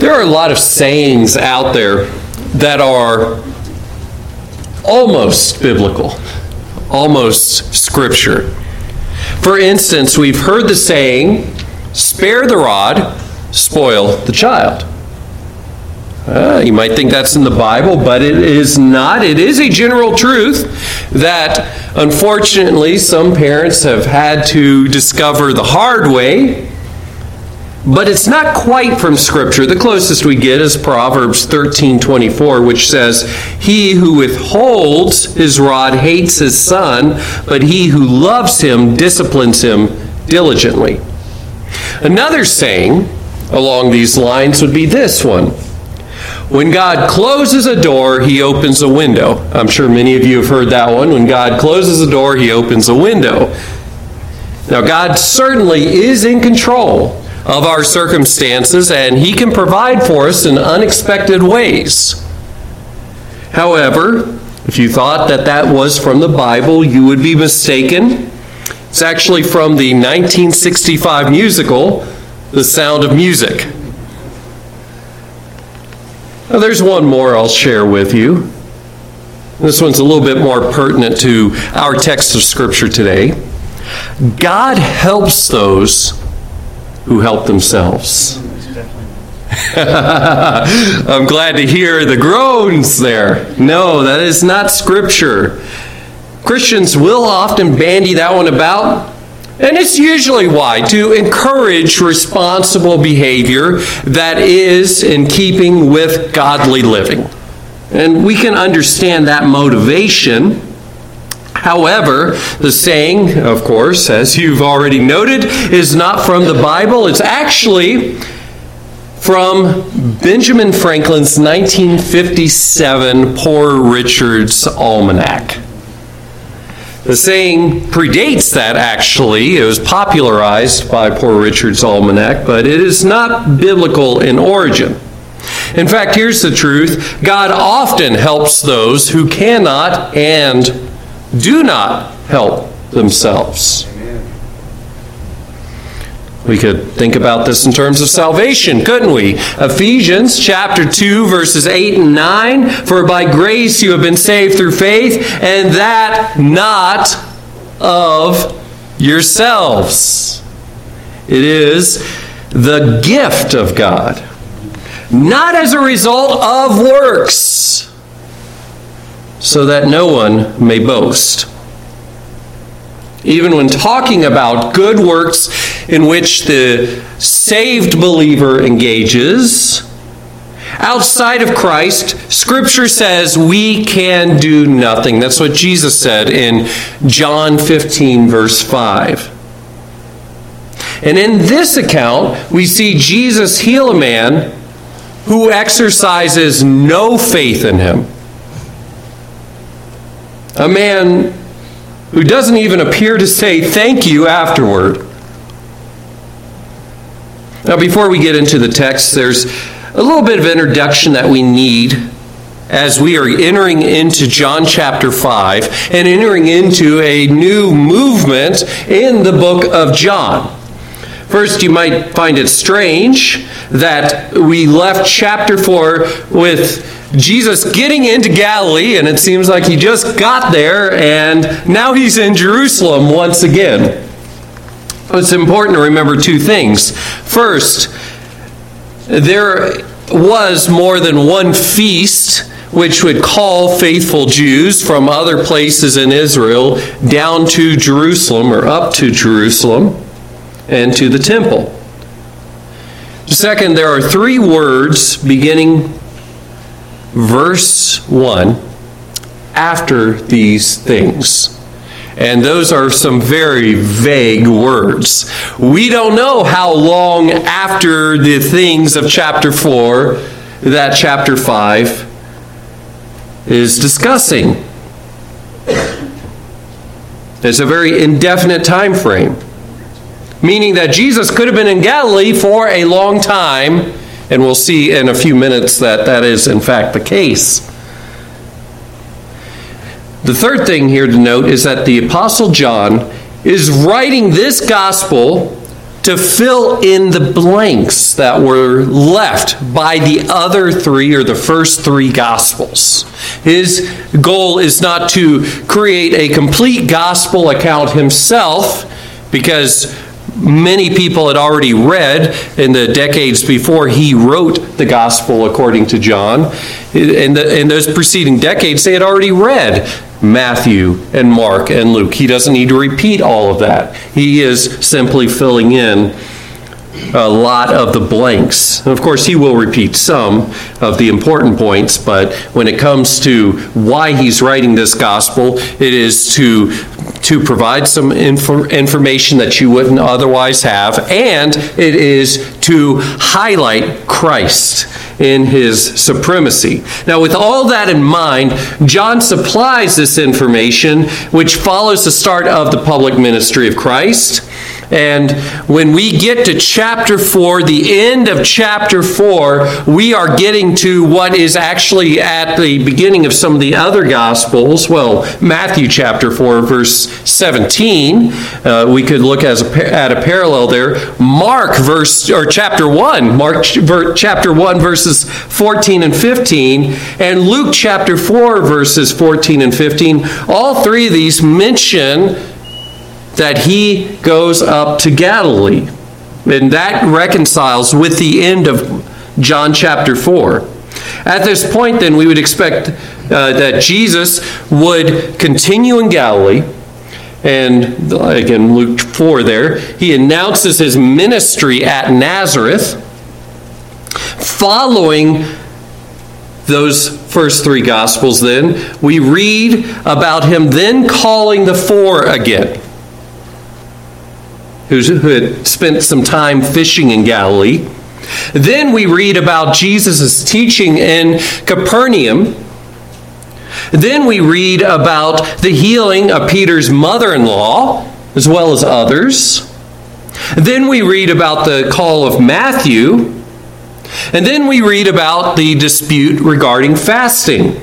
There are a lot of sayings out there that are almost biblical, almost scripture. For instance, we've heard the saying, spare the rod, spoil the child. Uh, you might think that's in the Bible, but it is not. It is a general truth that unfortunately some parents have had to discover the hard way but it's not quite from Scripture. The closest we get is Proverbs 13 24, which says, He who withholds his rod hates his son, but he who loves him disciplines him diligently. Another saying along these lines would be this one When God closes a door, he opens a window. I'm sure many of you have heard that one. When God closes a door, he opens a window. Now, God certainly is in control of our circumstances, and He can provide for us in unexpected ways. However, if you thought that that was from the Bible, you would be mistaken. It's actually from the 1965 musical, The Sound of Music. Now, there's one more I'll share with you. This one's a little bit more pertinent to our text of Scripture today. God helps those who help themselves. I'm glad to hear the groans there. No, that is not scripture. Christians will often bandy that one about, and it's usually why? To encourage responsible behavior that is in keeping with godly living. And we can understand that motivation. However, the saying, of course, as you've already noted, is not from the Bible. It's actually from Benjamin Franklin's 1957 Poor Richard's Almanac. The saying predates that, actually. It was popularized by Poor Richard's Almanac, but it is not biblical in origin. In fact, here's the truth God often helps those who cannot and do not help themselves. We could think about this in terms of salvation, couldn't we? Ephesians chapter 2, verses 8 and 9 For by grace you have been saved through faith, and that not of yourselves. It is the gift of God, not as a result of works so that no one may boast. Even when talking about good works in which the saved believer engages, outside of Christ, Scripture says we can do nothing. That's what Jesus said in John 15, verse 5. And in this account, we see Jesus heal a man who exercises no faith in him a man who doesn't even appear to say thank you afterward. Now, before we get into the text, there's a little bit of introduction that we need as we are entering into John chapter 5 and entering into a new movement in the book of John. First, you might find it strange that we left chapter 4 with Jesus getting into Galilee, and it seems like he just got there, and now he's in Jerusalem once again. It's important to remember two things. First, there was more than one feast which would call faithful Jews from other places in Israel down to Jerusalem or up to Jerusalem and to the temple. Second, there are three words beginning verse 1 after these things. And those are some very vague words. We don't know how long after the things of chapter 4 that chapter 5 is discussing. It's a very indefinite time frame, meaning that Jesus could have been in Galilee for a long time and we'll see in a few minutes that that is, in fact, the case. The third thing here to note is that the Apostle John is writing this gospel to fill in the blanks that were left by the other three or the first three gospels. His goal is not to create a complete gospel account himself because many people had already read in the decades before he wrote the gospel according to John. In, the, in those preceding decades, they had already read Matthew and Mark and Luke. He doesn't need to repeat all of that. He is simply filling in a lot of the blanks. of course, he will repeat some of the important points, but when it comes to why he's writing this gospel, it is to to provide some info, information that you wouldn't otherwise have, and it is to highlight Christ in his supremacy. Now, with all that in mind, John supplies this information, which follows the start of the public ministry of Christ. And when we get to chapter 4, the end of chapter 4, we are getting to what is actually at the beginning of some of the other Gospels. Well, Matthew chapter 4, verse 17. Uh, we could look as a, at a parallel there. Mark verse or chapter 1, Mark chapter 1 verses 14 and 15, and Luke chapter 4 verses 14 and 15. All three of these mention that he goes up to Galilee. And that reconciles with the end of John chapter 4. At this point, then, we would expect uh, that Jesus would continue in Galilee. And again, Luke 4 there, he announces his ministry at Nazareth. Following those first three Gospels, then, we read about him then calling the four again who had spent some time fishing in Galilee. Then we read about Jesus' teaching in Capernaum. Then we read about the healing of Peter's mother in law, as well as others. Then we read about the call of Matthew. And then we read about the dispute regarding fasting.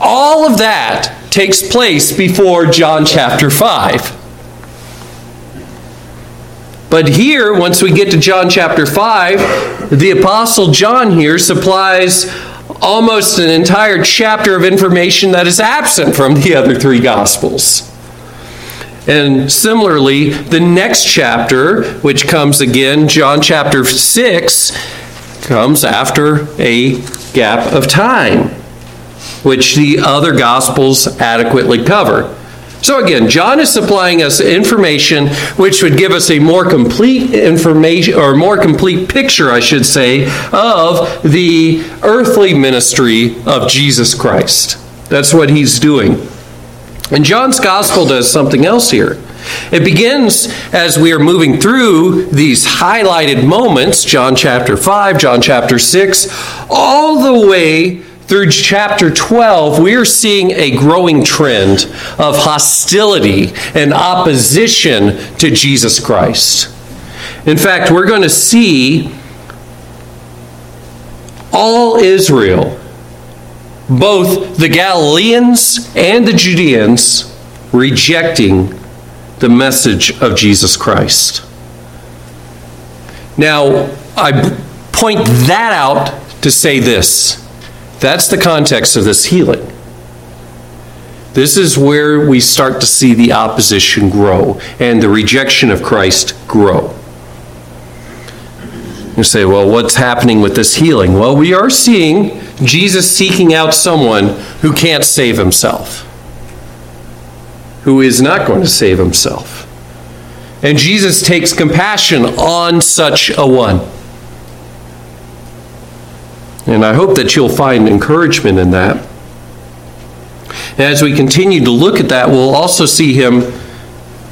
All of that takes place before John chapter 5. But here, once we get to John chapter 5, the Apostle John here supplies almost an entire chapter of information that is absent from the other three Gospels. And similarly, the next chapter, which comes again, John chapter 6, comes after a gap of time, which the other Gospels adequately cover. So again, John is supplying us information which would give us a more complete information or more complete picture, I should say, of the earthly ministry of Jesus Christ. That's what he's doing. And John's gospel does something else here. It begins as we are moving through these highlighted moments, John chapter 5, John chapter 6, all the way through chapter 12, we are seeing a growing trend of hostility and opposition to Jesus Christ. In fact, we're going to see all Israel, both the Galileans and the Judeans, rejecting the message of Jesus Christ. Now, I point that out to say this that's the context of this healing. This is where we start to see the opposition grow and the rejection of Christ grow. You say, well, what's happening with this healing? Well, we are seeing Jesus seeking out someone who can't save himself, who is not going to save himself. And Jesus takes compassion on such a one. And I hope that you'll find encouragement in that. And as we continue to look at that, we'll also see him,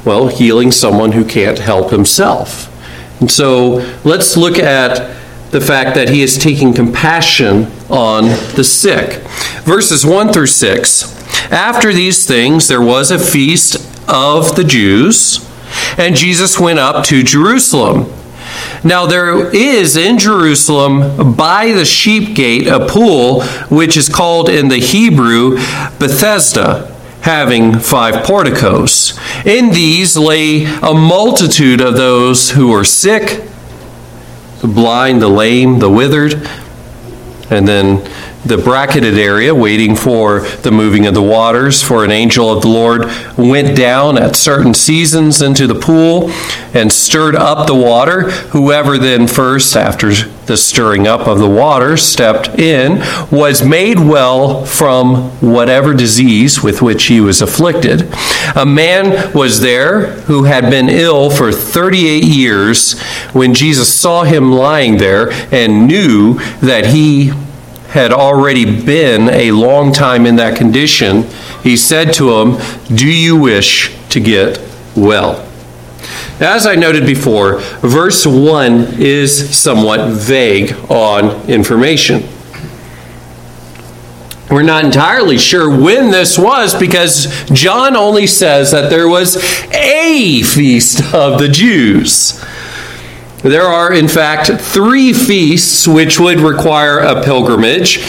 well, healing someone who can't help himself. And so let's look at the fact that he is taking compassion on the sick. Verses 1 through 6. After these things, there was a feast of the Jews, and Jesus went up to Jerusalem. Now, there is in Jerusalem by the sheep gate a pool which is called in the Hebrew Bethesda, having five porticos. In these lay a multitude of those who were sick, the blind, the lame, the withered, and then the bracketed area, waiting for the moving of the waters. For an angel of the Lord went down at certain seasons into the pool and stirred up the water. Whoever then first, after the stirring up of the water, stepped in, was made well from whatever disease with which he was afflicted. A man was there who had been ill for 38 years. When Jesus saw him lying there and knew that he had already been a long time in that condition, he said to him, Do you wish to get well? As I noted before, verse 1 is somewhat vague on information. We're not entirely sure when this was because John only says that there was a feast of the Jews. There are, in fact, three feasts which would require a pilgrimage.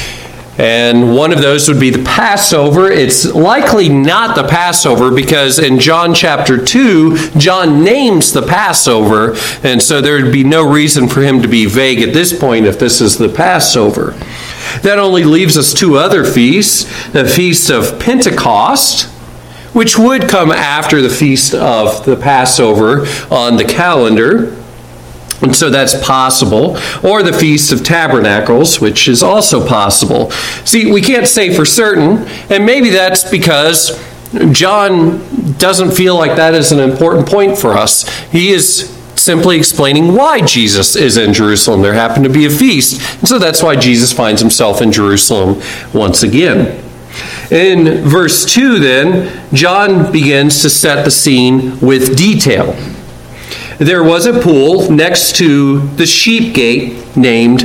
And one of those would be the Passover. It's likely not the Passover because in John chapter 2, John names the Passover. And so there would be no reason for him to be vague at this point if this is the Passover. That only leaves us two other feasts the Feast of Pentecost, which would come after the Feast of the Passover on the calendar. And so that's possible. Or the Feast of Tabernacles, which is also possible. See, we can't say for certain, and maybe that's because John doesn't feel like that is an important point for us. He is simply explaining why Jesus is in Jerusalem. There happened to be a feast, and so that's why Jesus finds himself in Jerusalem once again. In verse 2, then, John begins to set the scene with detail there was a pool next to the sheep gate named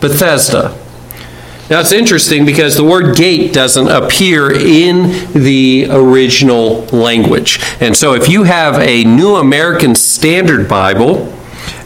Bethesda. Now it's interesting because the word gate doesn't appear in the original language. And so if you have a New American Standard Bible,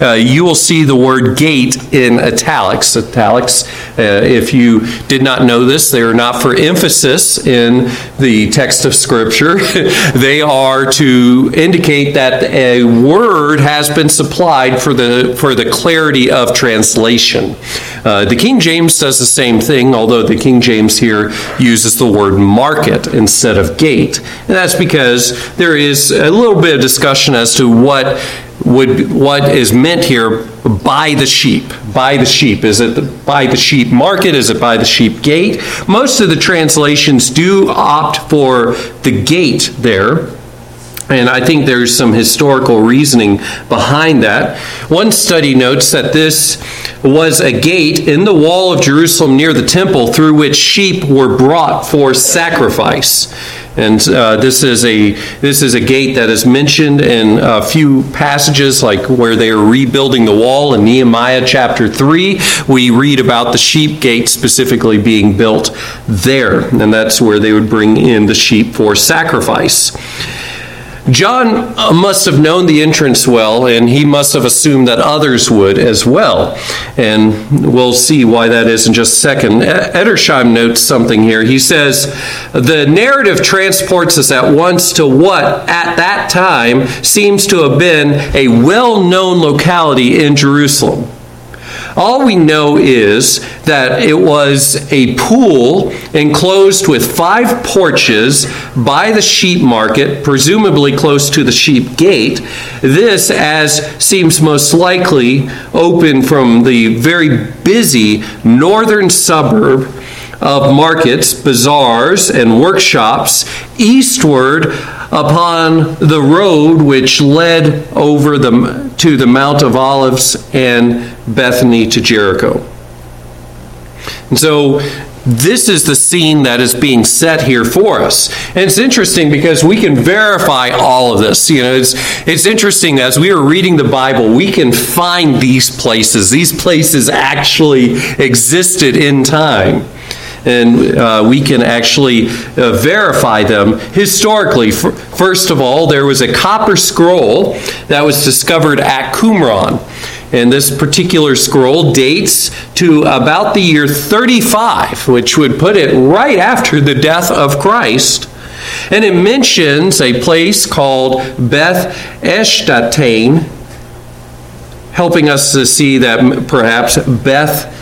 uh, you will see the word gate in italics. Italics, uh, if you did not know this, they are not for emphasis in the text of Scripture. they are to indicate that a word has been supplied for the, for the clarity of translation. Uh, the King James does the same thing, although the King James here uses the word market instead of gate. And that's because there is a little bit of discussion as to what would what is meant here by the sheep. By the sheep. Is it the, by the sheep market? Is it by the sheep gate? Most of the translations do opt for the gate there. And I think there's some historical reasoning behind that. One study notes that this was a gate in the wall of Jerusalem near the temple through which sheep were brought for sacrifice. And uh, this is a this is a gate that is mentioned in a few passages, like where they are rebuilding the wall in Nehemiah chapter three. We read about the sheep gate specifically being built there, and that's where they would bring in the sheep for sacrifice. John uh, must have known the entrance well, and he must have assumed that others would as well. And we'll see why that is in just a second. Edersheim notes something here. He says, The narrative transports us at once to what, at that time, seems to have been a well known locality in Jerusalem. All we know is that it was a pool enclosed with five porches by the sheep market, presumably close to the sheep gate. This, as seems most likely, open from the very busy northern suburb of markets, bazaars, and workshops eastward upon the road which led over the, to the Mount of Olives and Bethany to Jericho. And so this is the scene that is being set here for us. And it's interesting because we can verify all of this. You know, it's it's interesting as we are reading the Bible, we can find these places. These places actually existed in time and uh, we can actually uh, verify them historically. First of all, there was a copper scroll that was discovered at Qumran. And this particular scroll dates to about the year 35, which would put it right after the death of Christ. And it mentions a place called Beth Eshtatain, helping us to see that perhaps Beth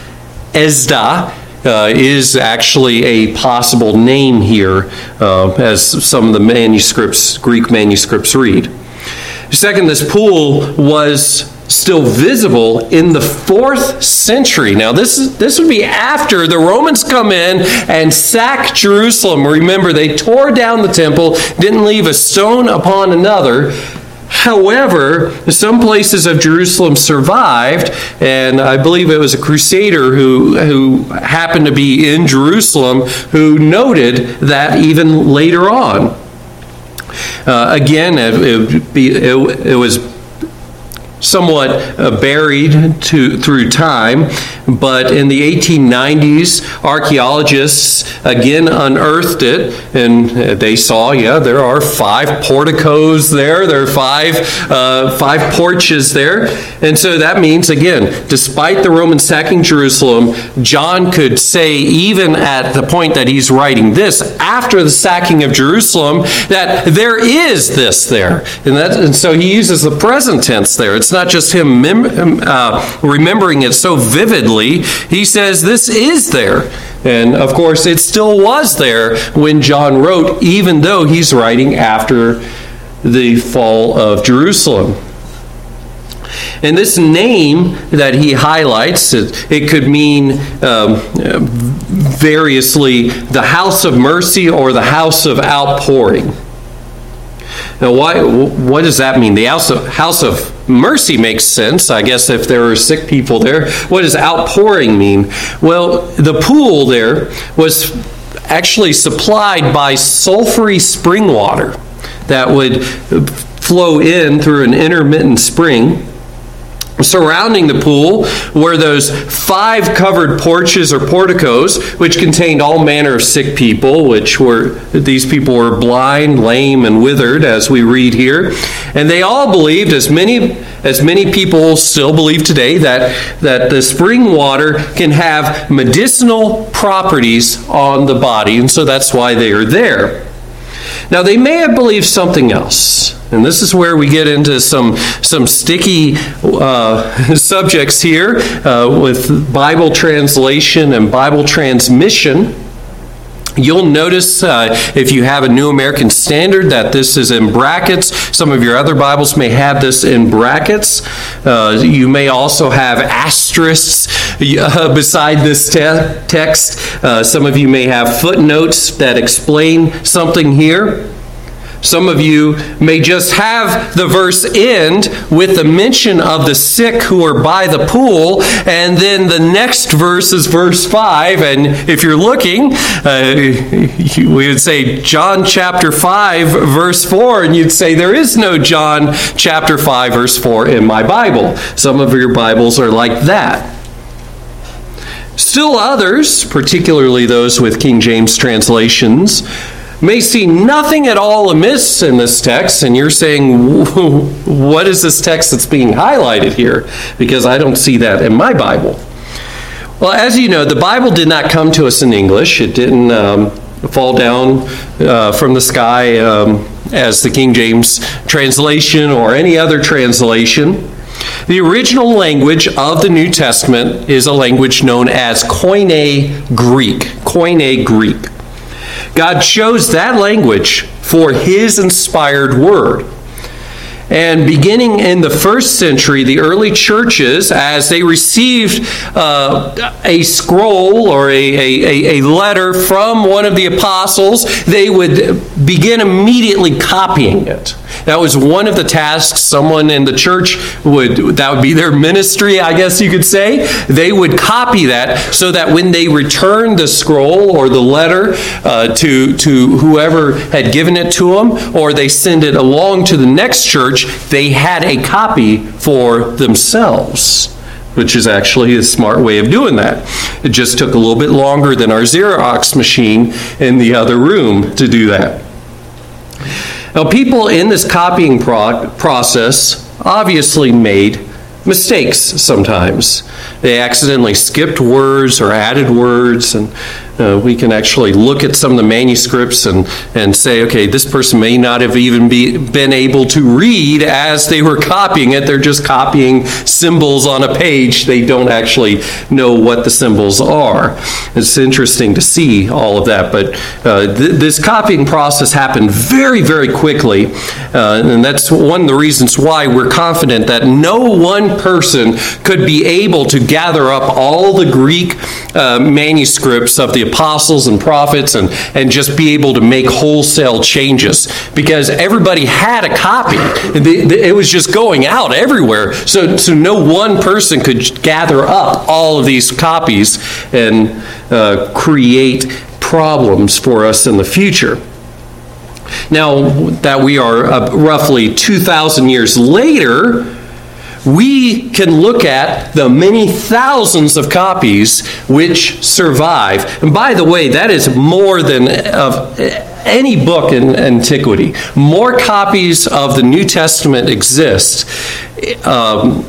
Esda uh, is actually a possible name here, uh, as some of the manuscripts, Greek manuscripts, read. Second, this pool was still visible in the fourth century. Now, this, is, this would be after the Romans come in and sack Jerusalem. Remember, they tore down the temple, didn't leave a stone upon another. However, some places of Jerusalem survived, and I believe it was a crusader who, who happened to be in Jerusalem who noted that even later on. Uh, again, it, it, it, it was somewhat uh, buried to, through time, but in the 1890s, archaeologists again unearthed it, and they saw, yeah, there are five porticos there, there are five, uh, five porches there, and so that means, again, despite the Roman sacking Jerusalem, John could say, even at the point that he's writing this, after the sacking of Jerusalem, that there is this there, and that, and so he uses the present tense there. It's not just him mem- uh, remembering it so vividly. He says, This is there. And of course, it still was there when John wrote, even though he's writing after the fall of Jerusalem. And this name that he highlights, it, it could mean um, variously the house of mercy or the house of outpouring. Now, why, what does that mean? The house of, house of mercy makes sense, I guess, if there are sick people there. What does outpouring mean? Well, the pool there was actually supplied by sulfury spring water that would flow in through an intermittent spring Surrounding the pool were those five covered porches or porticos, which contained all manner of sick people, which were, these people were blind, lame, and withered, as we read here. And they all believed, as many, as many people still believe today, that, that the spring water can have medicinal properties on the body, and so that's why they are there. Now, they may have believed something else. And this is where we get into some, some sticky uh, subjects here uh, with Bible translation and Bible transmission. You'll notice uh, if you have a New American Standard that this is in brackets. Some of your other Bibles may have this in brackets. Uh, you may also have asterisks uh, beside this te- text. Uh, some of you may have footnotes that explain something here. Some of you may just have the verse end with the mention of the sick who are by the pool, and then the next verse is verse 5. And if you're looking, uh, we would say John chapter 5, verse 4, and you'd say there is no John chapter 5, verse 4 in my Bible. Some of your Bibles are like that. Still others, particularly those with King James translations, may see nothing at all amiss in this text, and you're saying, What is this text that's being highlighted here? Because I don't see that in my Bible. Well, as you know, the Bible did not come to us in English, it didn't um, fall down uh, from the sky um, as the King James translation or any other translation. The original language of the New Testament is a language known as Koine Greek. Koine Greek. God chose that language for his inspired word. And beginning in the first century, the early churches, as they received uh, a scroll or a, a, a letter from one of the apostles, they would begin immediately copying it. That was one of the tasks someone in the church would, that would be their ministry, I guess you could say. They would copy that so that when they returned the scroll or the letter uh, to, to whoever had given it to them, or they send it along to the next church, they had a copy for themselves which is actually a smart way of doing that. It just took a little bit longer than our Xerox machine in the other room to do that. Now, people in this copying pro- process obviously made mistakes sometimes. They accidentally skipped words or added words, and Uh, we can actually look at some of the manuscripts and, and say, okay, this person may not have even be, been able to read as they were copying it. They're just copying symbols on a page. They don't actually know what the symbols are. It's interesting to see all of that. But uh, th- this copying process happened very, very quickly. Uh, and that's one of the reasons why we're confident that no one person could be able to gather up all the Greek uh, manuscripts of the apostles and prophets and, and just be able to make wholesale changes because everybody had a copy. It was just going out everywhere. So, so no one person could gather up all of these copies and uh, create problems for us in the future. Now that we are roughly 2,000 years later, we can look at the many thousands of copies which survive. And by the way, that is more than of any book in antiquity. More copies of the New Testament exist. Um,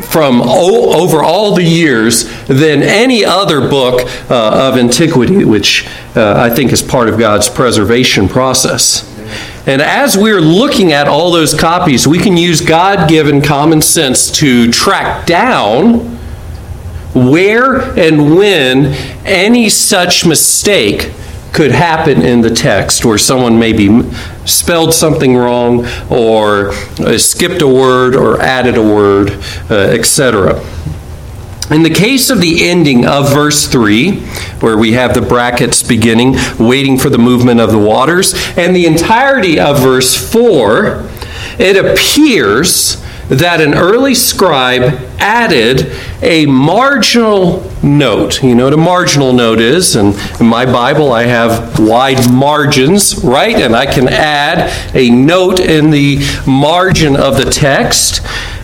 from over all the years than any other book uh, of antiquity, which uh, I think is part of God's preservation process. And as we're looking at all those copies, we can use God given common sense to track down where and when any such mistake could happen in the text where someone maybe spelled something wrong or uh, skipped a word or added a word, uh, etc. In the case of the ending of verse 3, where we have the brackets beginning, waiting for the movement of the waters, and the entirety of verse 4, it appears that an early scribe added a marginal note. You know what a marginal note is? And in my Bible, I have wide margins, right? And I can add a note in the margin of the text.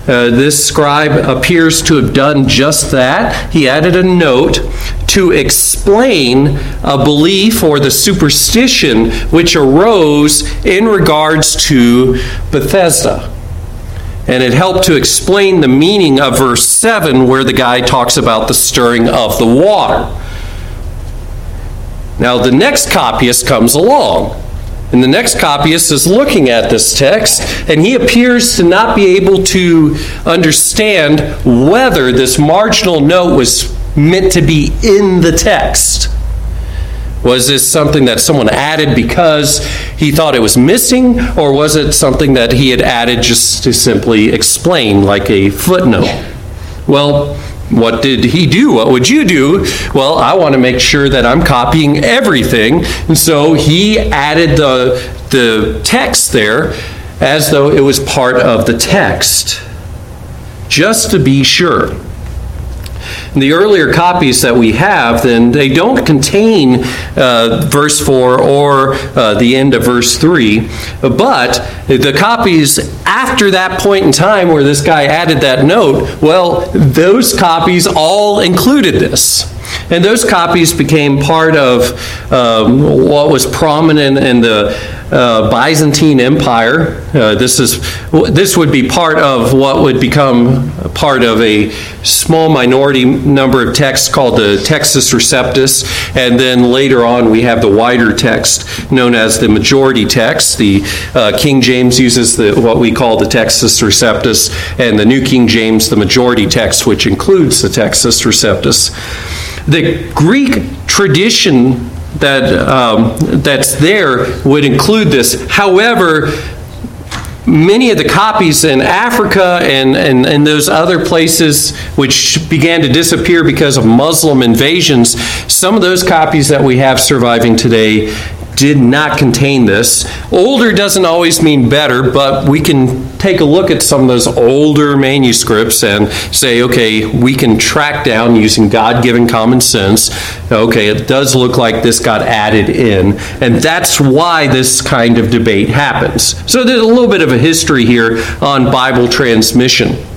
Uh, this scribe appears to have done just that. He added a note to explain a belief or the superstition which arose in regards to Bethesda. And it helped to explain the meaning of verse 7, where the guy talks about the stirring of the water. Now, the next copyist comes along and the next copyist is looking at this text, and he appears to not be able to understand whether this marginal note was meant to be in the text. Was this something that someone added because he thought it was missing, or was it something that he had added just to simply explain, like a footnote? Well, what did he do? What would you do? Well, I want to make sure that I'm copying everything. And so he added the, the text there as though it was part of the text, just to be sure the earlier copies that we have, then they don't contain uh, verse 4 or uh, the end of verse 3. But the copies after that point in time where this guy added that note, well, those copies all included this. And those copies became part of um, what was prominent in the uh, Byzantine Empire. Uh, this is this would be part of what would become part of a small minority number of texts called the Textus Receptus, and then later on we have the wider text known as the majority text. The uh, King James uses the what we call the Textus Receptus, and the New King James the majority text, which includes the Textus Receptus. The Greek tradition that um, that's there would include this. However, many of the copies in Africa and, and, and those other places which began to disappear because of Muslim invasions, some of those copies that we have surviving today did not contain this. Older doesn't always mean better, but we can take a look at some of those older manuscripts and say, okay, we can track down using God given common sense. Okay, it does look like this got added in. And that's why this kind of debate happens. So there's a little bit of a history here on Bible transmission.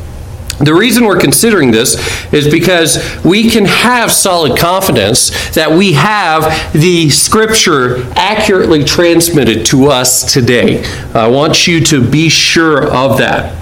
The reason we're considering this is because we can have solid confidence that we have the scripture accurately transmitted to us today. I want you to be sure of that.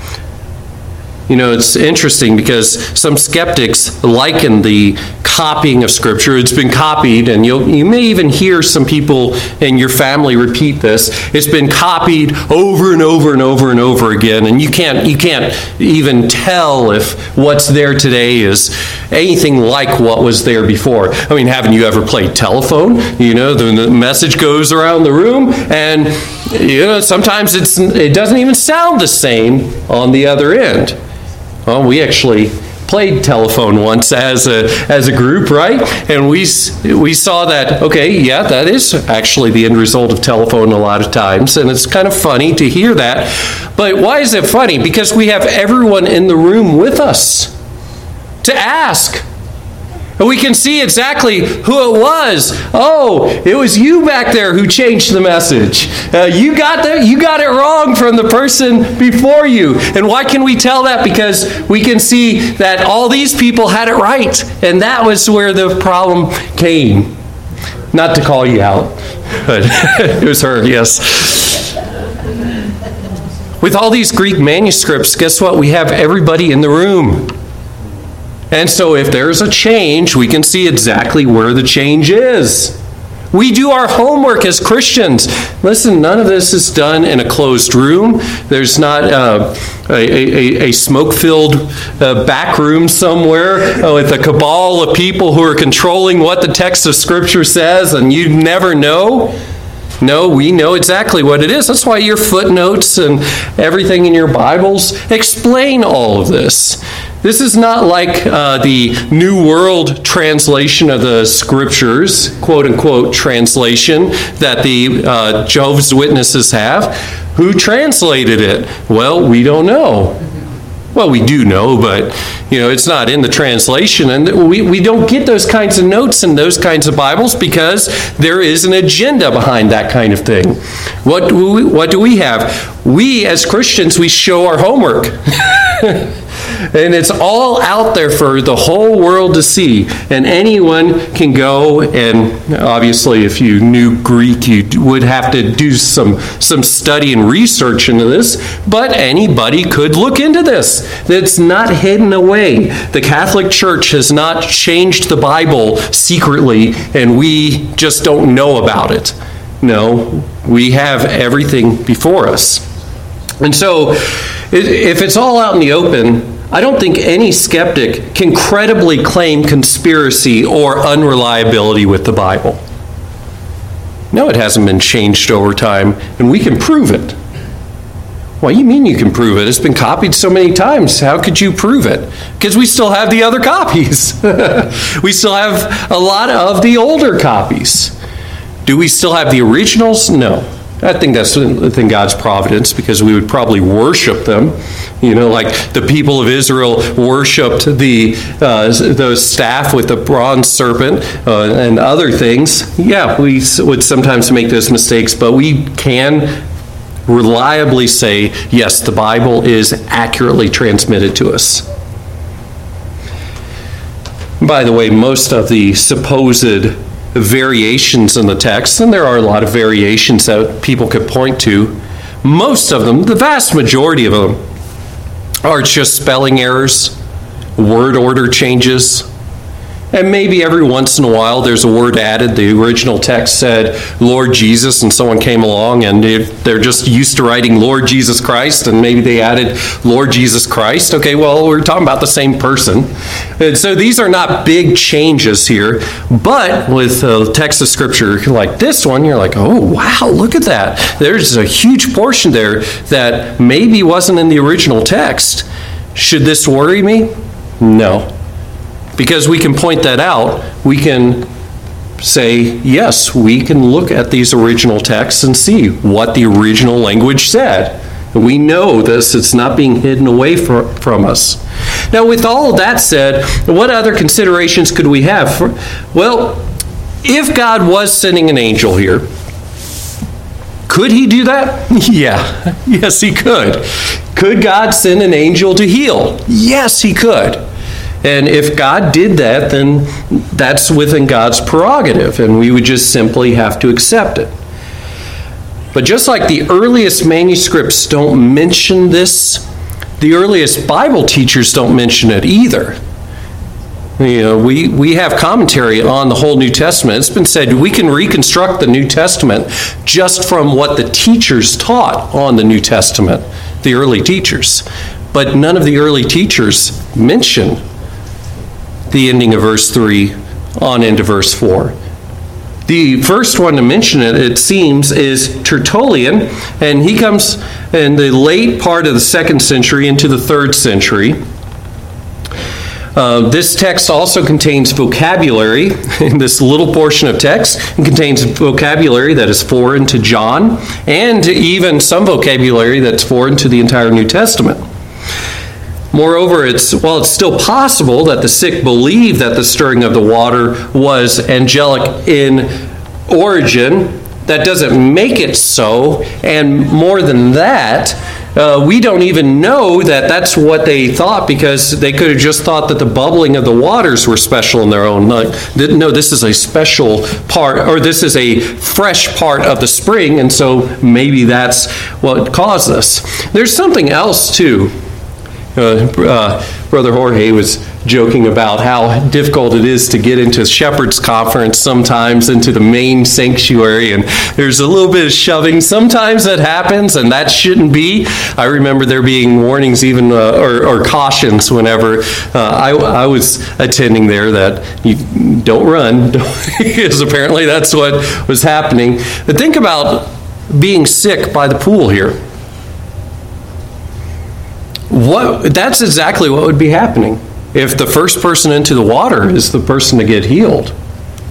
You know, it's interesting because some skeptics liken the copying of Scripture. It's been copied, and you'll, you may even hear some people in your family repeat this. It's been copied over and over and over and over again, and you can't, you can't even tell if what's there today is anything like what was there before. I mean, haven't you ever played telephone? You know, the, the message goes around the room, and you know, sometimes it's, it doesn't even sound the same on the other end. Well, we actually played telephone once as a as a group, right? And we we saw that okay, yeah, that is actually the end result of telephone a lot of times, and it's kind of funny to hear that. But why is it funny? Because we have everyone in the room with us to ask. And we can see exactly who it was. Oh, it was you back there who changed the message. Uh, you got the, you got it wrong from the person before you. And why can we tell that? Because we can see that all these people had it right, and that was where the problem came. Not to call you out, but it was her. Yes. With all these Greek manuscripts, guess what? We have everybody in the room. And so if there's a change, we can see exactly where the change is. We do our homework as Christians. Listen, none of this is done in a closed room. There's not uh, a, a, a smoke filled uh, back room somewhere uh, with a cabal of people who are controlling what the text of Scripture says, and you never know. No, we know exactly what it is. That's why your footnotes and everything in your Bibles explain all of this. This is not like uh, the New World translation of the scriptures, quote unquote translation, that the uh, Jehovah's Witnesses have. Who translated it? Well, we don't know. Well, we do know, but you know, it's not in the translation, and we, we don't get those kinds of notes in those kinds of Bibles because there is an agenda behind that kind of thing. What do we, what do we have? We as Christians, we show our homework. and it's all out there for the whole world to see. And anyone can go and obviously, if you knew Greek, you would have to do some some study and research into this. But anybody could look into this. It's not hidden away. The Catholic Church has not changed the Bible secretly, and we just don't know about it. No, we have everything before us. And so, if it's all out in the open, I don't think any skeptic can credibly claim conspiracy or unreliability with the Bible. No, it hasn't been changed over time, and we can prove it. What do you mean you can prove it? It's been copied so many times. How could you prove it? Because we still have the other copies. we still have a lot of the older copies. Do we still have the originals? No. I think that's within God's providence because we would probably worship them. You know, like the people of Israel worshipped the uh, the staff with the bronze serpent uh, and other things. Yeah, we would sometimes make those mistakes, but we can reliably say, yes, the Bible is accurately transmitted to us. By the way, most of the supposed variations in the text, and there are a lot of variations that people could point to. Most of them, the vast majority of them, are just spelling errors, word order changes, and maybe every once in a while there's a word added. The original text said Lord Jesus, and someone came along and they're just used to writing Lord Jesus Christ, and maybe they added Lord Jesus Christ. Okay, well, we're talking about the same person. And so these are not big changes here, but with a text of scripture like this one, you're like, oh, wow, look at that. There's a huge portion there that maybe wasn't in the original text. Should this worry me? No because we can point that out, we can say, yes, we can look at these original texts and see what the original language said. We know this, it's not being hidden away for, from us. Now, with all that said, what other considerations could we have? well, if God was sending an angel here, could he do that? Yeah, yes, he could. Could God send an angel to heal? Yes, he could. And if God did that, then that's within God's prerogative, and we would just simply have to accept it. But just like the earliest manuscripts don't mention this, the earliest Bible teachers don't mention it either. You know, we, we have commentary on the whole New Testament. It's been said we can reconstruct the New Testament just from what the teachers taught on the New Testament, the early teachers. But none of the early teachers mention the ending of verse 3 on into verse 4. The first one to mention it, it seems, is Tertullian, and he comes in the late part of the second century into the third century. Uh, this text also contains vocabulary in this little portion of text. Contains vocabulary that is foreign to John, and even some vocabulary that's foreign to the entire New Testament. Moreover, it's while it's still possible that the sick believe that the stirring of the water was angelic in origin, that doesn't make it so. And more than that, uh, we don't even know that that's what they thought because they could have just thought that the bubbling of the waters were special in their own. Like, no, this is a special part, or this is a fresh part of the spring, and so maybe that's what caused this. There's something else too. Uh, uh, Brother Jorge was joking about how difficult it is to get into Shepherd's Conference sometimes into the main sanctuary, and there's a little bit of shoving sometimes that happens, and that shouldn't be. I remember there being warnings, even uh, or, or, cautions, whenever uh, I, I, was attending there that you don't run, because apparently that's what was happening. But think about being sick by the pool here. What, that's exactly what would be happening if the first person into the water is the person to get healed,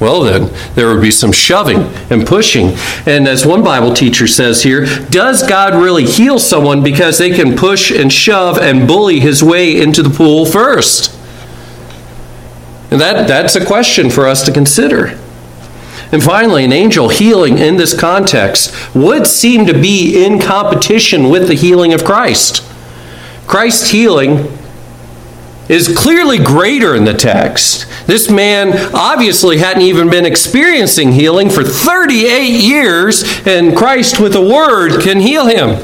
well, then there would be some shoving and pushing. And as one Bible teacher says here, does God really heal someone because they can push and shove and bully his way into the pool first? And that, that's a question for us to consider. And finally, an angel healing in this context would seem to be in competition with the healing of Christ. Christ's healing is clearly greater in the text. This man obviously hadn't even been experiencing healing for 38 years, and Christ, with a word, can heal him.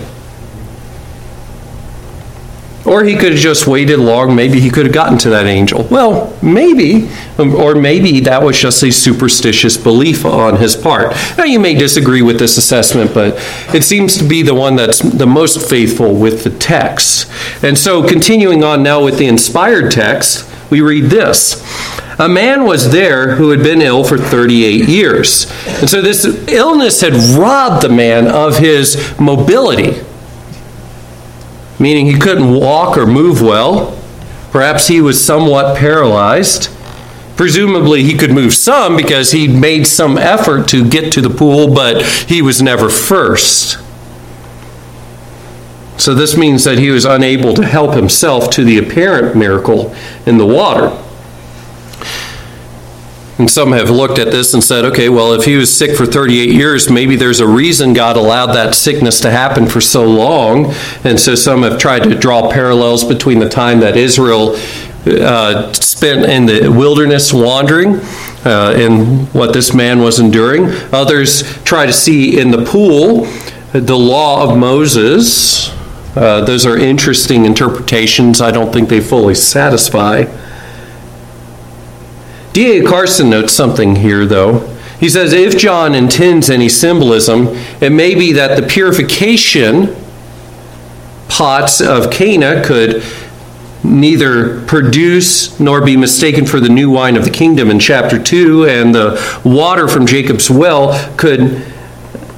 Or he could have just waited long. Maybe he could have gotten to that angel. Well, maybe. Um, or maybe that was just a superstitious belief on his part. Now, you may disagree with this assessment, but it seems to be the one that's the most faithful with the text. And so, continuing on now with the inspired text, we read this. A man was there who had been ill for 38 years. And so, this illness had robbed the man of his mobility meaning he couldn't walk or move well. Perhaps he was somewhat paralyzed. Presumably, he could move some because he made some effort to get to the pool, but he was never first. So, this means that he was unable to help himself to the apparent miracle in the water. And some have looked at this and said, okay, well, if he was sick for 38 years, maybe there's a reason God allowed that sickness to happen for so long. And so some have tried to draw parallels between the time that Israel uh, spent in the wilderness wandering uh, and what this man was enduring. Others try to see in the pool the law of Moses. Uh, those are interesting interpretations. I don't think they fully satisfy. D.A. Carson notes something here, though. He says if John intends any symbolism, it may be that the purification pots of Cana could neither produce nor be mistaken for the new wine of the kingdom in chapter 2, and the water from Jacob's well could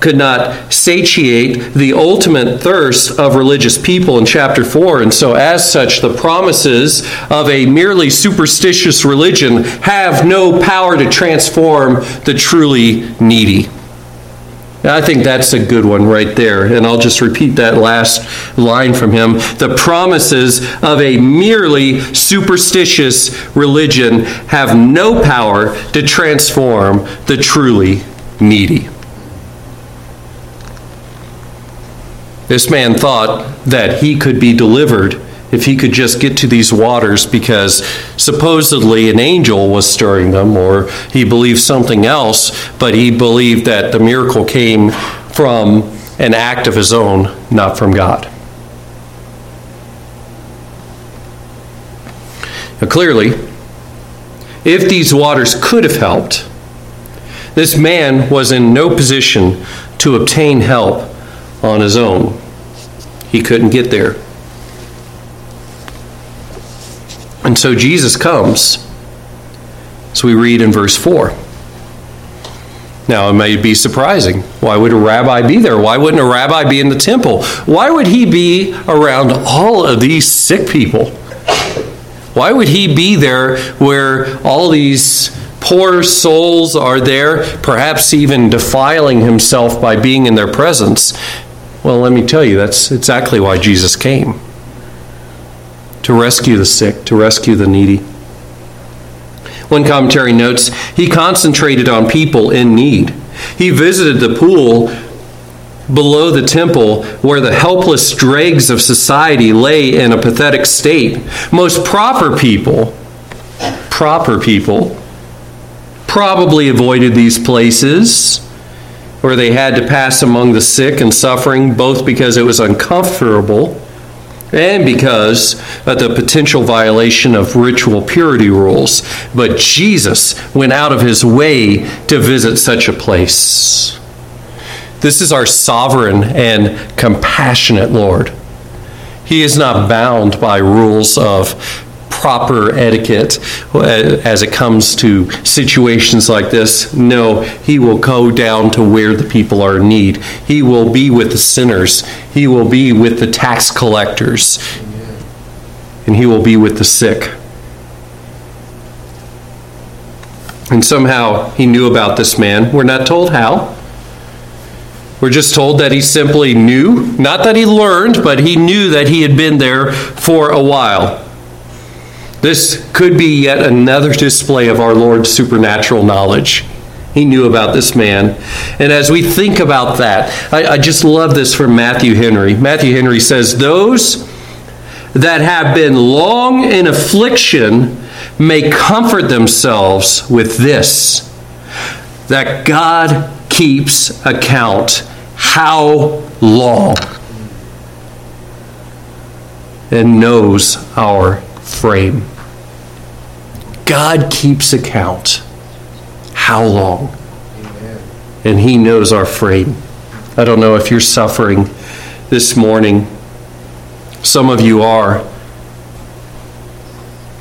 could not satiate the ultimate thirst of religious people in chapter 4. And so, as such, the promises of a merely superstitious religion have no power to transform the truly needy. I think that's a good one right there. And I'll just repeat that last line from him. The promises of a merely superstitious religion have no power to transform the truly needy. This man thought that he could be delivered if he could just get to these waters because supposedly an angel was stirring them, or he believed something else, but he believed that the miracle came from an act of his own, not from God. Now, clearly, if these waters could have helped, this man was in no position to obtain help on his own. He couldn't get there. And so Jesus comes, as we read in verse 4. Now, it may be surprising. Why would a rabbi be there? Why wouldn't a rabbi be in the temple? Why would he be around all of these sick people? Why would he be there where all these poor souls are there, perhaps even defiling himself by being in their presence? Well, let me tell you, that's exactly why Jesus came to rescue the sick, to rescue the needy. One commentary notes he concentrated on people in need. He visited the pool below the temple where the helpless dregs of society lay in a pathetic state. Most proper people, proper people, probably avoided these places where they had to pass among the sick and suffering, both because it was uncomfortable and because of the potential violation of ritual purity rules. But Jesus went out of his way to visit such a place. This is our sovereign and compassionate Lord. He is not bound by rules of proper etiquette uh, as it comes to situations like this. No, he will go down to where the people are in need. He will be with the sinners. He will be with the tax collectors. And he will be with the sick. And somehow he knew about this man. We're not told how. We're just told that he simply knew, not that he learned, but he knew that he had been there for a while. This could be yet another display of our Lord's supernatural knowledge. He knew about this man. And as we think about that, I, I, just love this from Matthew Henry. Matthew Henry says, Those that have been long in affliction may comfort themselves with this that God keeps account how long and knows our frame. God keeps account. How long? Amen. And He knows our frame. I don't know if you're suffering this morning. Some of you are.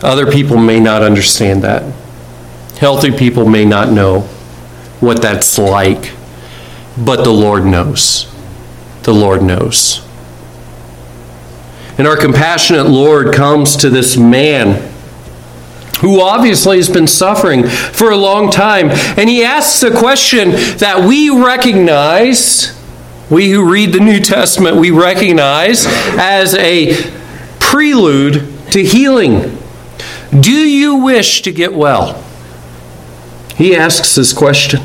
Other people may not understand that. Healthy people may not know what that's like. But the Lord knows. The Lord knows. And our compassionate Lord comes to this man who obviously has been suffering for a long time. And he asks a question that we recognize, we who read the New Testament, we recognize as a prelude to healing. Do you wish to get well? He asks this question.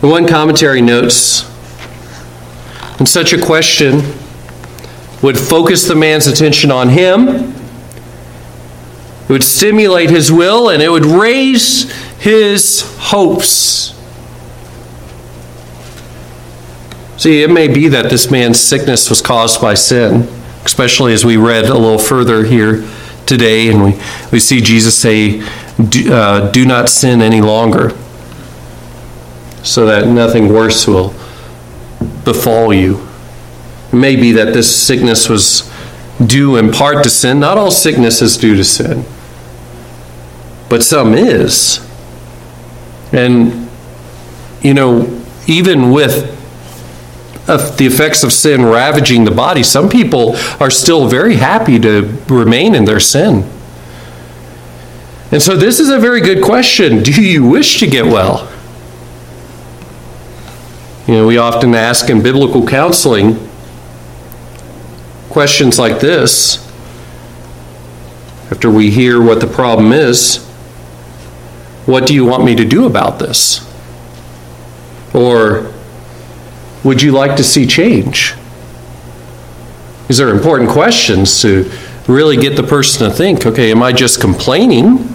one commentary notes, and such a question would focus the man's attention on him it would stimulate his will and it would raise his hopes. See, it may be that this man's sickness was caused by sin, especially as we read a little further here today, and we, we see Jesus say, do, uh, do not sin any longer, so that nothing worse will befall you. It may be that this sickness was due in part to sin. Not all sickness is due to sin but some is. And, you know, even with uh, the effects of sin ravaging the body, some people are still very happy to remain in their sin. And so, this is a very good question. Do you wish to get well? You know, we often ask in biblical counseling questions like this after we hear what the problem is what do you want me to do about this? Or would you like to see change? These are important questions to really get the person to think okay, am I just complaining?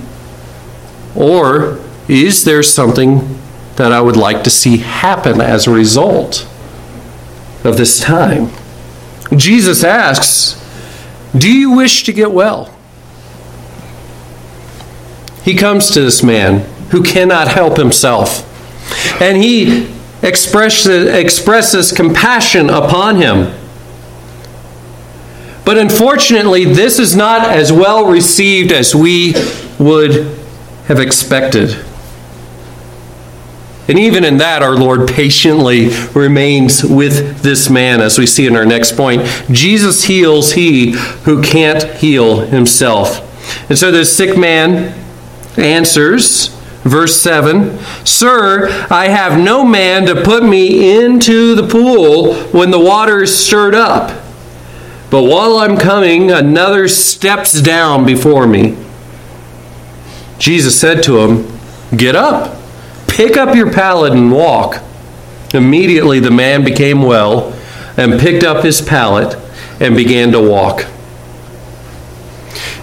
Or is there something that I would like to see happen as a result of this time? Jesus asks, Do you wish to get well? he comes to this man who cannot help himself. And he expresses, expresses compassion upon him. But unfortunately, this is not as well received as we would have expected. And even in that, our Lord patiently remains with this man, as we see in our next point. Jesus heals he who can't heal himself. And so this sick man answers, verse 7 Sir, I have no man to put me into the pool when the water is stirred up. But while I'm coming, another steps down before me. Jesus said to him, Get up, pick up your pallet and walk. Immediately the man became well and picked up his pallet and began to walk.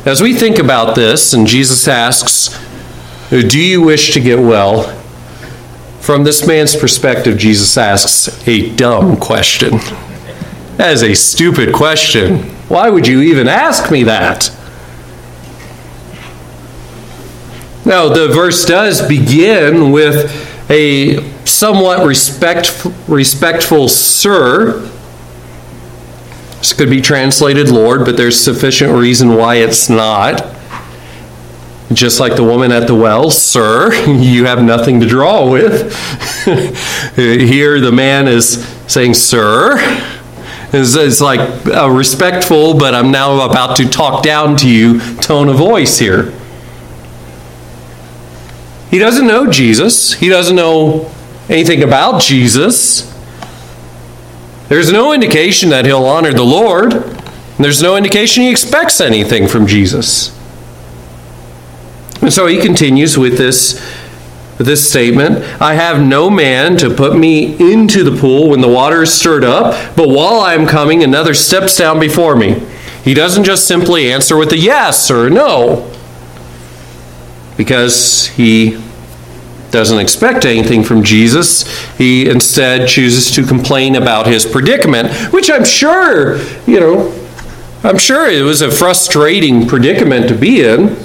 As we think about this, and Jesus asks, Do you wish to get well? From this man's perspective, Jesus asks a dumb question. That is a stupid question. Why would you even ask me that? Now, the verse does begin with a somewhat respect, respectful sir. This could be translated Lord, but there's sufficient reason why it's not. Just like the woman at the well, sir, you have nothing to draw with. Here, the man is saying, sir. It's, it's like a respectful, but I'm now about to talk down to you tone of voice here. He doesn't know Jesus. He doesn't know anything about Jesus. There's no indication that he'll honor the Lord. There's no indication he expects anything from Jesus. And so he continues with this, this statement I have no man to put me into the pool when the water is stirred up, but while I am coming, another steps down before me. He doesn't just simply answer with a yes or a no because he doesn't expect anything from Jesus. He instead chooses to complain about his predicament, which I'm sure, you know, I'm sure it was a frustrating predicament to be in.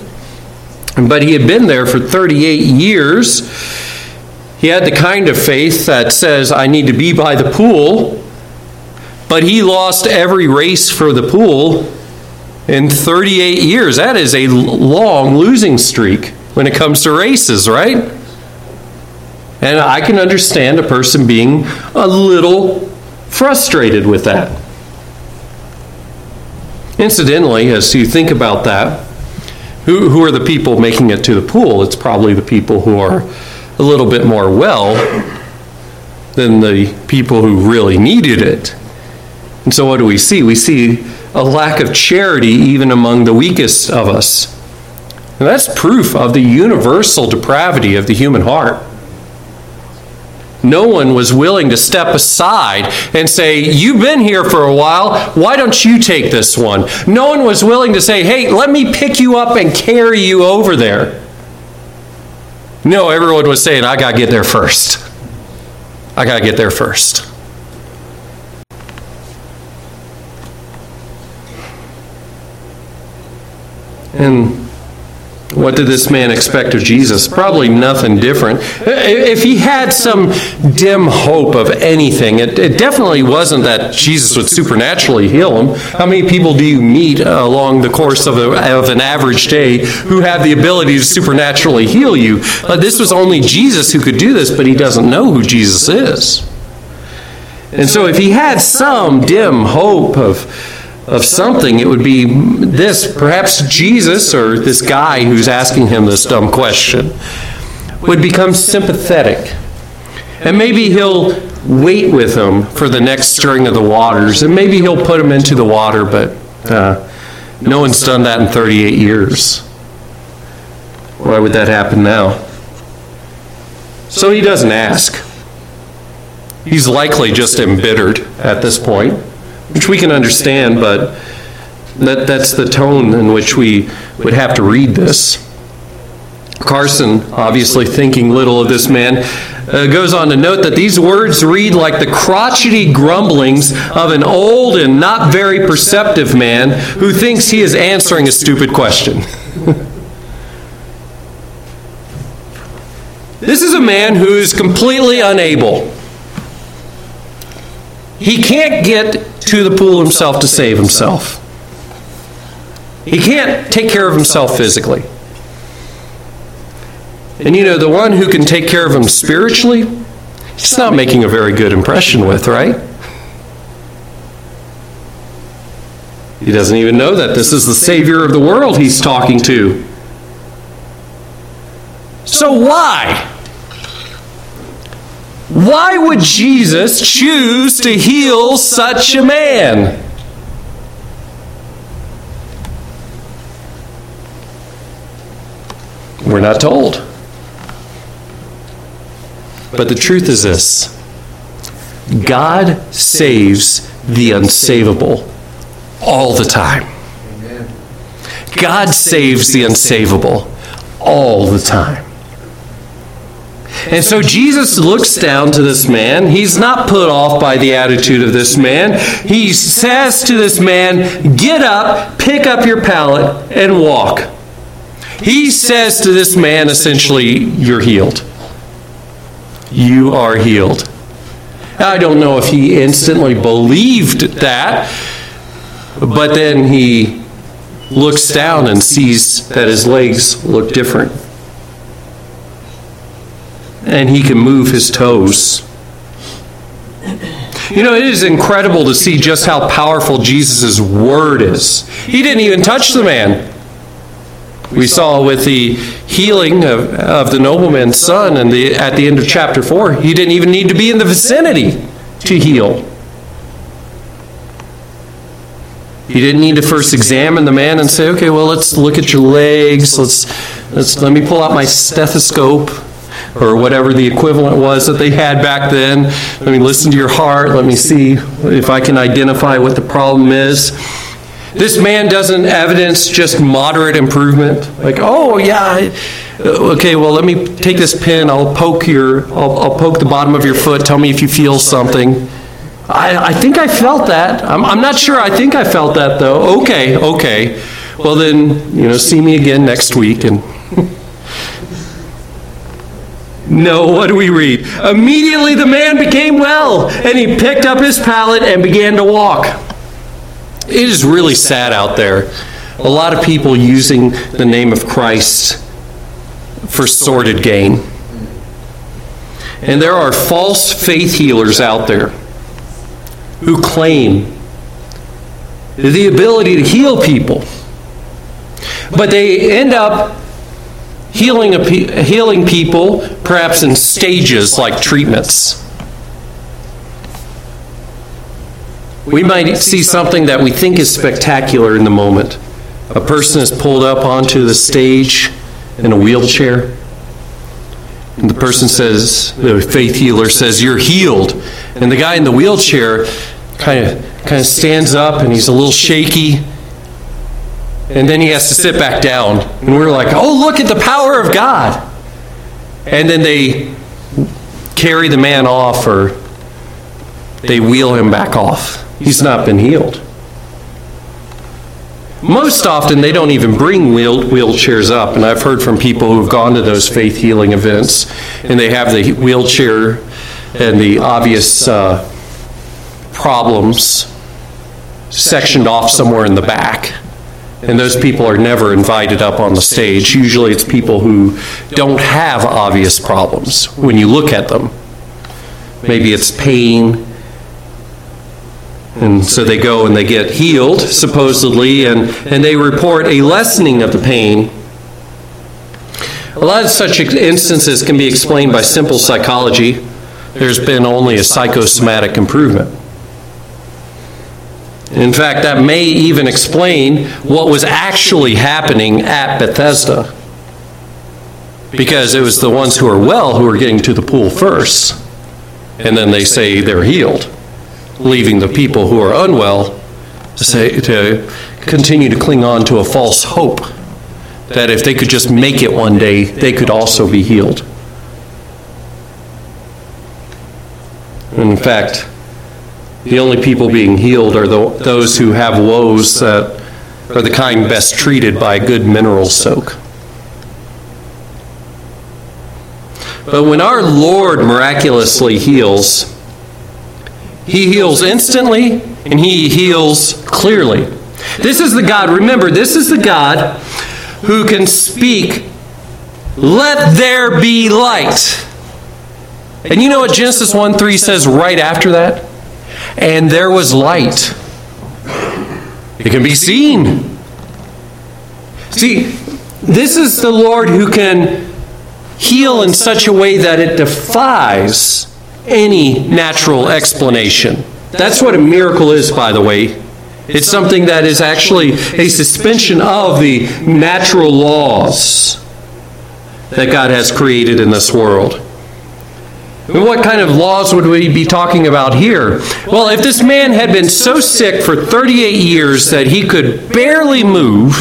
But he had been there for 38 years. He had the kind of faith that says, I need to be by the pool. But he lost every race for the pool in 38 years. That is a long losing streak when it comes to races, right? And I can understand a person being a little frustrated with that. Incidentally, as you think about that, who, who are the people making it to the pool? It's probably the people who are a little bit more well than the people who really needed it. And so, what do we see? We see a lack of charity even among the weakest of us. And that's proof of the universal depravity of the human heart. No one was willing to step aside and say, You've been here for a while. Why don't you take this one? No one was willing to say, Hey, let me pick you up and carry you over there. No, everyone was saying, I got to get there first. I got to get there first. And what did this man expect of Jesus? Probably nothing different. If he had some dim hope of anything, it, it, definitely wasn't that Jesus would supernaturally heal him. How many people do you meet along the course of, a, of an average day who have the ability to supernaturally heal you? Uh, this was only Jesus who could do this, but he doesn't know who Jesus is. And so if he had some dim hope of of something, it would be this perhaps Jesus or this guy who's asking him this dumb question would become sympathetic. And maybe he'll wait with him for the next stirring of the waters, and maybe he'll put him into the water, but uh, no one's done that in 38 years. Why would that happen now? So he doesn't ask. He's likely just embittered at this point which we can understand, but that, that's the tone in which we would have to read this. Carson, obviously thinking little of this man, uh, goes on to note that these words read like the crotchety grumblings of an old and not very perceptive man who thinks he is answering a stupid question. This is a man who is completely unable. He can't get to the pool himself to save himself. He can't take care of himself physically. And you know, the one who can take care of him spiritually, he's not making a very good impression with, right? He doesn't even know that this is the Savior of the world he's talking to. So, why? Why would Jesus choose to heal such a man? We're not told. But the truth is this God saves the unsavable all the time. God saves the unsavable all the time. And so Jesus looks down to this man. He's not put off by the attitude of this man. He says to this man, Get up, pick up your pallet, and walk. He says to this man, essentially, You're healed. You are healed. I don't know if he instantly believed that, but then he looks down and sees that his legs look different. And he can move his toes. You know, it is incredible to see just how powerful Jesus' word is. He didn't even touch the man. We saw with the healing of, of the nobleman's son and the, at the end of chapter 4, he didn't even need to be in the vicinity to heal. He didn't need to first examine the man and say, okay, well, let's look at your legs. Let's, let's, let me pull out my stethoscope or whatever the equivalent was that they had back then. Let me listen to your heart. Let me see if I can identify what the problem is. This man doesn't evidence just moderate improvement. Like, oh, yeah, okay, well, let me take this pin. I'll poke your, I'll, I'll poke the bottom of your foot. Tell me if you feel something. I, I think I felt that. I'm, I'm not sure. I think I felt that, though. Okay, okay. Well, then, you know, see me again next week. And no, what do we read? Immediately the man became well, and he picked up his pallet and began to walk. It is really sad out there. A lot of people using the name of Christ for sordid gain. And there are false faith healers out there who claim the ability to heal people. But they end up healing, healing people perhaps in stages like treatments. We might see something that we think is spectacular in the moment. A person is pulled up onto the stage in a wheelchair. And the person says, the faith healer says, You're healed. And the guy in the wheelchair kind of kind of stands up and he's a little shaky. And then he has to sit back down. And we're like, Oh, look at the power of God. And then they carry the man off or they wheel him back off. He's not been healed. Most often, they don't even bring wheel- wheelchairs up, and I've heard from people who've gone to those faith healing events, and they have the wheelchair and the obvious uh, problems sectioned off somewhere in the back. And those people are never invited up on the stage. Usually, it's people who don't have obvious problems when you look at them. Maybe it's pain, and so they go and they get healed, supposedly, and, and they report a lessening of the pain. A lot of such instances can be explained by simple psychology. There's been only a psychosomatic improvement. In fact, that may even explain what was actually happening at Bethesda. Because it was the ones who are well who are getting to the pool first, and then they say they're healed leaving the people who are unwell to, say, to continue to cling on to a false hope that if they could just make it one day, they could also be healed. In fact, the only people being healed are the, those who have woes that are the kind best treated by a good mineral soak. But when our Lord miraculously heals, he heals instantly and he heals clearly. This is the God, remember, this is the God who can speak, let there be light. And you know what Genesis 1 3 says right after that? And there was light. It can be seen. See, this is the Lord who can heal in such a way that it defies any natural explanation. That's what a miracle is, by the way. It's something that is actually a suspension of the natural laws that God has created in this world. What kind of laws would we be talking about here? Well, if this man had been so sick for 38 years that he could barely move,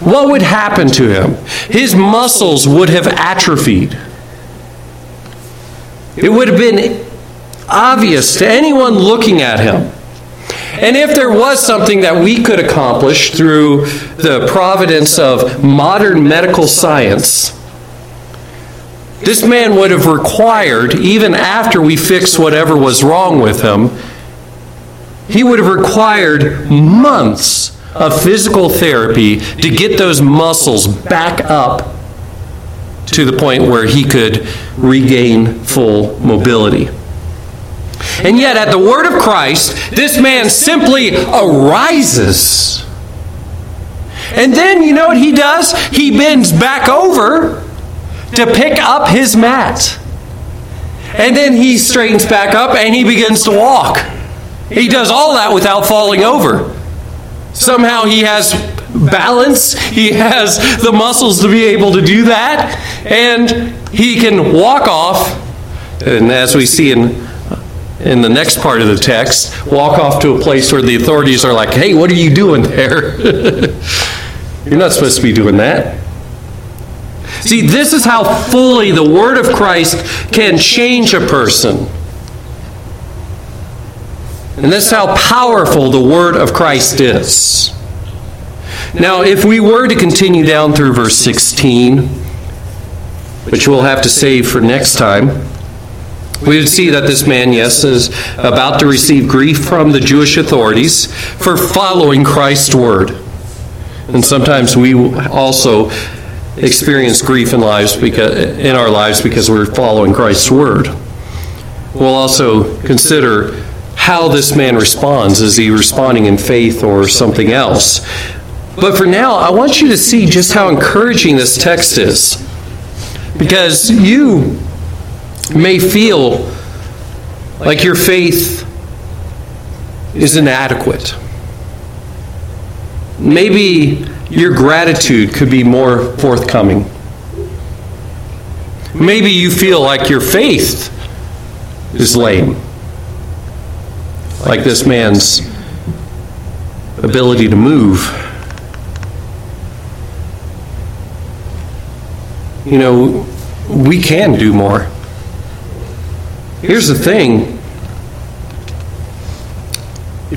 what would happen to him? His muscles would have atrophied. It would have been obvious to anyone looking at him. And if there was something that we could accomplish through the providence of modern medical science, this man would have required, even after we fixed whatever was wrong with him, he would have required months of physical therapy to get those muscles back up to the point where he could regain full mobility. And yet, at the word of Christ, this man simply arises. And then, you know what he does? He bends back over to pick up his mat. And then he straightens back up and he begins to walk. He does all that without falling over. Somehow he has balance, he has the muscles to be able to do that, and he can walk off. And as we see in in the next part of the text, walk off to a place where the authorities are like, hey, what are you doing there? You're not supposed to be doing that. See, this is how fully the Word of Christ can change a person. And this is how powerful the Word of Christ is. Now, if we were to continue down through verse 16, which we'll have to save for next time, we would see that this man, yes, is about to receive grief from the Jewish authorities for following Christ's word. And sometimes we also experience grief in lives because in our lives because we're following Christ's word. We'll also consider how this man responds. Is he responding in faith or something else? But for now, I want you to see just how encouraging this text is. Because you may feel like your faith is inadequate. Maybe your gratitude could be more forthcoming. Maybe you feel like your faith is lame, like this man's ability to move. You know, we can do more. Here's the thing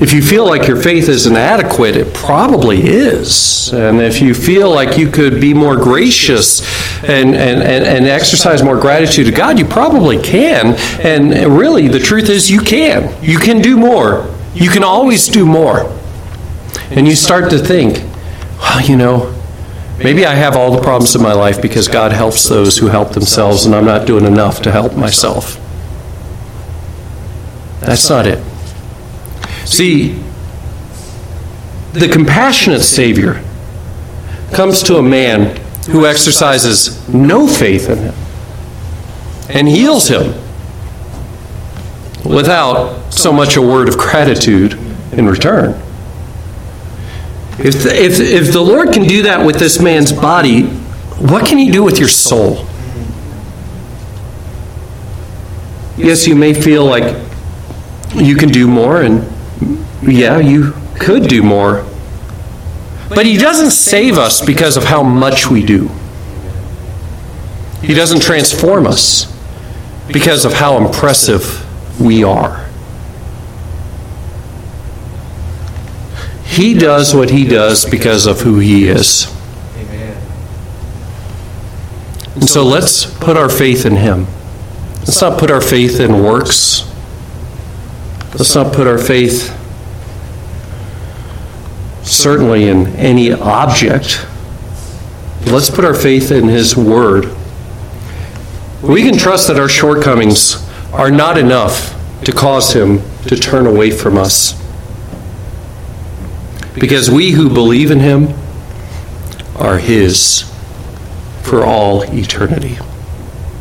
if you feel like your faith is inadequate, it probably is. And if you feel like you could be more gracious and, and, and, and, exercise more gratitude to God, you probably can. And really, the truth is, you can. You can do more. You can always do more. And you start to think, well, you know, maybe I have all the problems in my life because God helps those who help themselves, and I'm not doing enough to help myself. That's not it. See, the compassionate Savior comes to a man who exercises no faith in him and heals him without so much a word of gratitude in return. If the, if, if the Lord can do that with this man's body, what can he do with your soul? Yes, you may feel like you can do more and yeah, you could do more. But He doesn't save us because of how much we do. He doesn't transform us because of how impressive we are. He does what He does because of who He is. And so let's put our faith in him. Let's not put our faith in works. Let's not put our faith certainly in any object. Let's put our faith in his word. We can trust that our shortcomings are not enough to cause him to turn away from us. Because we who believe in him are his for all eternity.